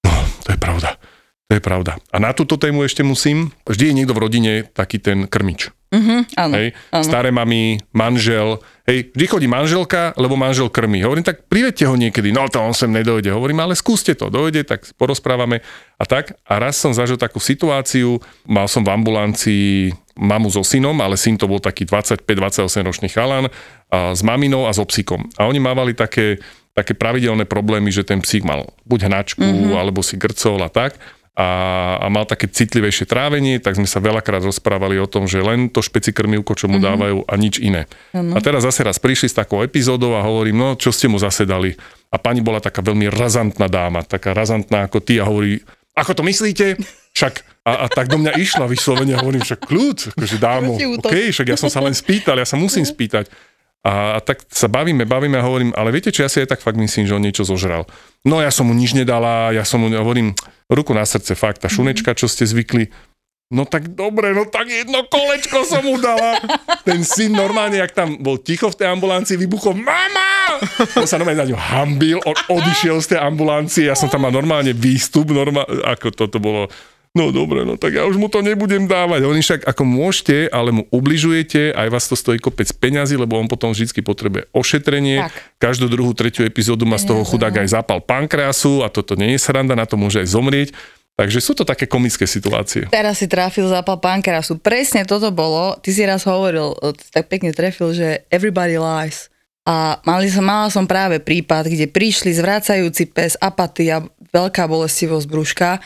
No, to je pravda. To je pravda. A na túto tému ešte musím, vždy je niekto v rodine taký ten krmič. Mhm, áno, Hej, áno. staré mami, manžel, hej, vždy chodí manželka, lebo manžel krmí. Hovorím, tak privedte ho niekedy, no to on sem nedojde. Hovorím, ale skúste to, dojde, tak porozprávame a tak. A raz som zažil takú situáciu, mal som v ambulancii mamu so synom, ale syn to bol taký 25-28 ročný chalan a s maminou a so psíkom. A oni mávali také, také pravidelné problémy, že ten psík mal buď hnačku, mm-hmm. alebo si grcol a tak a, a mal také citlivejšie trávenie, tak sme sa veľakrát rozprávali o tom, že len to špeci krmivko, čo mu mm-hmm. dávajú a nič iné. A teraz zase raz prišli s takou epizódou a hovorím, no čo ste mu zase dali? A pani bola taká veľmi razantná dáma, taká razantná ako ty a hovorí, ako to myslíte? Však a, a tak do mňa išla vyslovene, hovorím, však kľud, akože dámo. OK, však ja som sa len spýtal, ja sa musím spýtať. A, a tak sa bavíme, bavíme a hovorím, ale viete čo, ja si aj tak fakt myslím, že on niečo zožral. No ja som mu nič nedala, ja som mu, hovorím, ruku na srdce, fakt, tá šunečka, čo ste zvykli, no tak dobre, no tak jedno kolečko som mu dala. Ten syn normálne, jak tam bol ticho v tej ambulancii, vybuchol, mama! On sa normálne na ňu hambil, on odišiel z tej ambulancie, ja som tam mal normálne výstup, normálne, ako toto bolo, no dobre, no tak ja už mu to nebudem dávať. Oni však ako môžete, ale mu ubližujete, aj vás to stojí kopec peňazí, lebo on potom vždy potrebuje ošetrenie. Tak. Každú druhú, tretiu epizódu má z toho chudák aj zápal pankreasu a toto nie je sranda, na to môže aj zomrieť. Takže sú to také komické situácie. Teraz si trafil zápal pankerasu. Presne toto bolo. Ty si raz hovoril, si tak pekne trefil, že everybody lies. A mali som, mala som práve prípad, kde prišli zvracajúci pes, apatia, veľká bolestivosť brúška,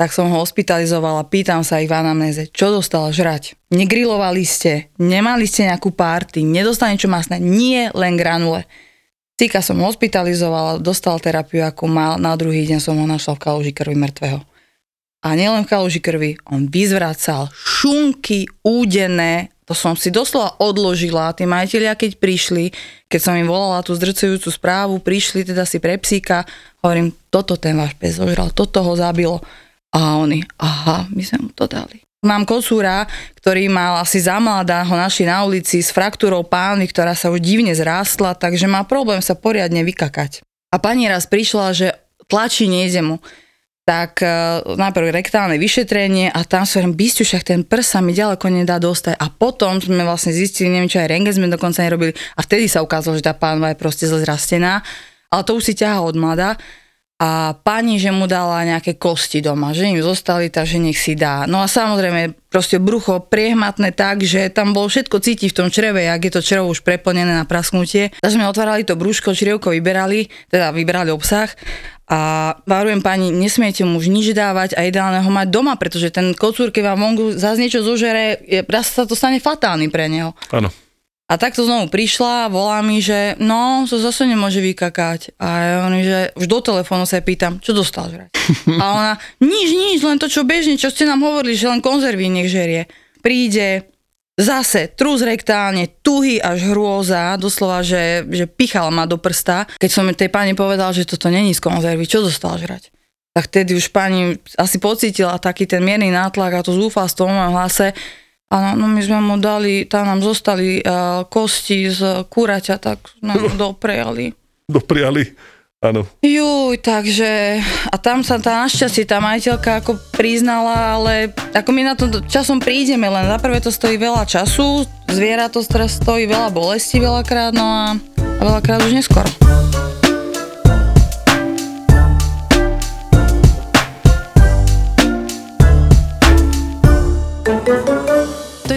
tak som ho hospitalizovala, pýtam sa ich v anamnéze, čo dostal žrať. Negrilovali ste, nemali ste nejakú párty, nedostali niečo masné, nie len granule. Cíka som hospitalizovala, dostal terapiu, ako mal, na druhý deň som ho našla v kaluži krvi mŕtvého. A nielen v kaluži krvi, on vyzvracal šunky údené, to som si doslova odložila, tí majiteľia keď prišli, keď som im volala tú zdrcujúcu správu, prišli teda si pre psíka, hovorím, toto ten váš pes zožral, toto ho zabilo. A oni, aha, my sme mu to dali. Mám kocúra, ktorý mal asi za mladá, ho našli na ulici s fraktúrou pánvy, ktorá sa už divne zrástla, takže má problém sa poriadne vykakať. A pani raz prišla, že tlačí nejde mu tak uh, najprv rektálne vyšetrenie a tam sa hovorím, bysťu, však ten prs sa mi ďaleko nedá dostať. A potom sme vlastne zistili, neviem čo aj rengen sme dokonca nerobili a vtedy sa ukázalo, že tá pánva je proste zle zrastená. Ale to už si ťaha od mlada. A pani, že mu dala nejaké kosti doma, že im zostali, takže nech si dá. No a samozrejme, proste brucho priehmatné tak, že tam bolo všetko cítiť v tom čreve, ak je to črevo už preplnené na prasknutie. Takže sme otvárali to brúško, črievko vyberali, teda vyberali obsah a varujem pani, nesmiete mu už nič dávať a ideálne ho mať doma, pretože ten kocúr, keď vám vonku zase niečo zožere, je, sa to stane fatálny pre neho. Áno. A takto znovu prišla, volá mi, že no, to zase nemôže vykakať. A ja hovorím, že už do telefónu sa pýtam, čo dostal žrať. A ona, nič, nič, len to, čo bežne, čo ste nám hovorili, že len konzervy nech žerie. Príde, zase trus rektálne, tuhý až hrôza, doslova, že, že pichal ma do prsta. Keď som tej pani povedal, že toto není z konzervy, čo dostal žrať? Tak tedy už pani asi pocítila taký ten mierny nátlak a to zúfalstvo v mojom hlase. A no my sme mu dali, tam nám zostali uh, kosti z kuraťa, tak mu <laughs> doprejali. Dopriali. Áno. Juj, takže a tam sa tá našťastie tá majiteľka ako priznala, ale ako my na to časom prídeme, len za prvé to stojí veľa času, zviera to teraz stojí veľa bolesti veľakrát, no a, a veľakrát už neskoro.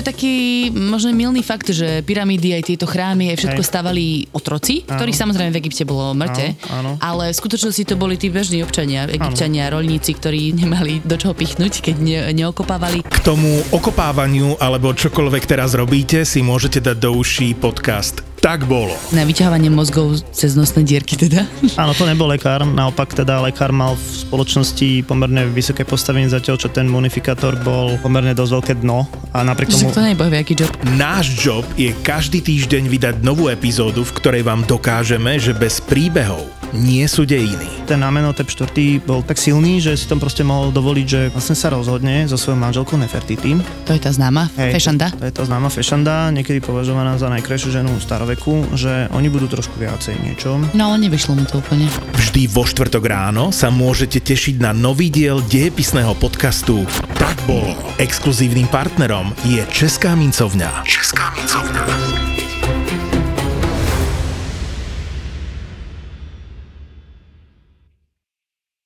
Je taký možno milný fakt, že pyramídy aj tieto chrámy aj všetko Hej. stavali otroci, ktorých samozrejme v Egypte bolo mŕte, Áno, áno. ale v skutočnosti to boli tí bežní občania, egyptiania, rolníci, ktorí nemali do čoho pichnúť, keď ne, neokopávali. K tomu okopávaniu alebo čokoľvek teraz robíte si môžete dať do uší podcast Tak bolo. Na vyťahovanie mozgov cez nosné dierky teda. Áno, to nebol lekár, naopak teda lekár mal v spoločnosti pomerne vysoké postavenie zatiaľ, čo ten munifikátor bol pomerne dosť veľké dno a napriek tomu... to nie je bohviaký job. Náš job je každý týždeň vydať novú epizódu, v ktorej vám dokážeme, že bez príbehov nie sú dejiny. Ten Amenhotep IV bol tak silný, že si tam proste mohol dovoliť, že vlastne sa rozhodne so svojou manželkou Nefertiti. To je tá známa Hej, fešanda. To, to je tá známa fešanda, niekedy považovaná za najkrajšiu ženu staroveku, že oni budú trošku viacej niečo. No ale nevyšlo mu to úplne. Vždy vo štvrtok ráno sa môžete tešiť na nový diel dejepisného podcastu Tak bolo. Exkluzívnym partnerom je Česká mincovňa. Česká mincovňa.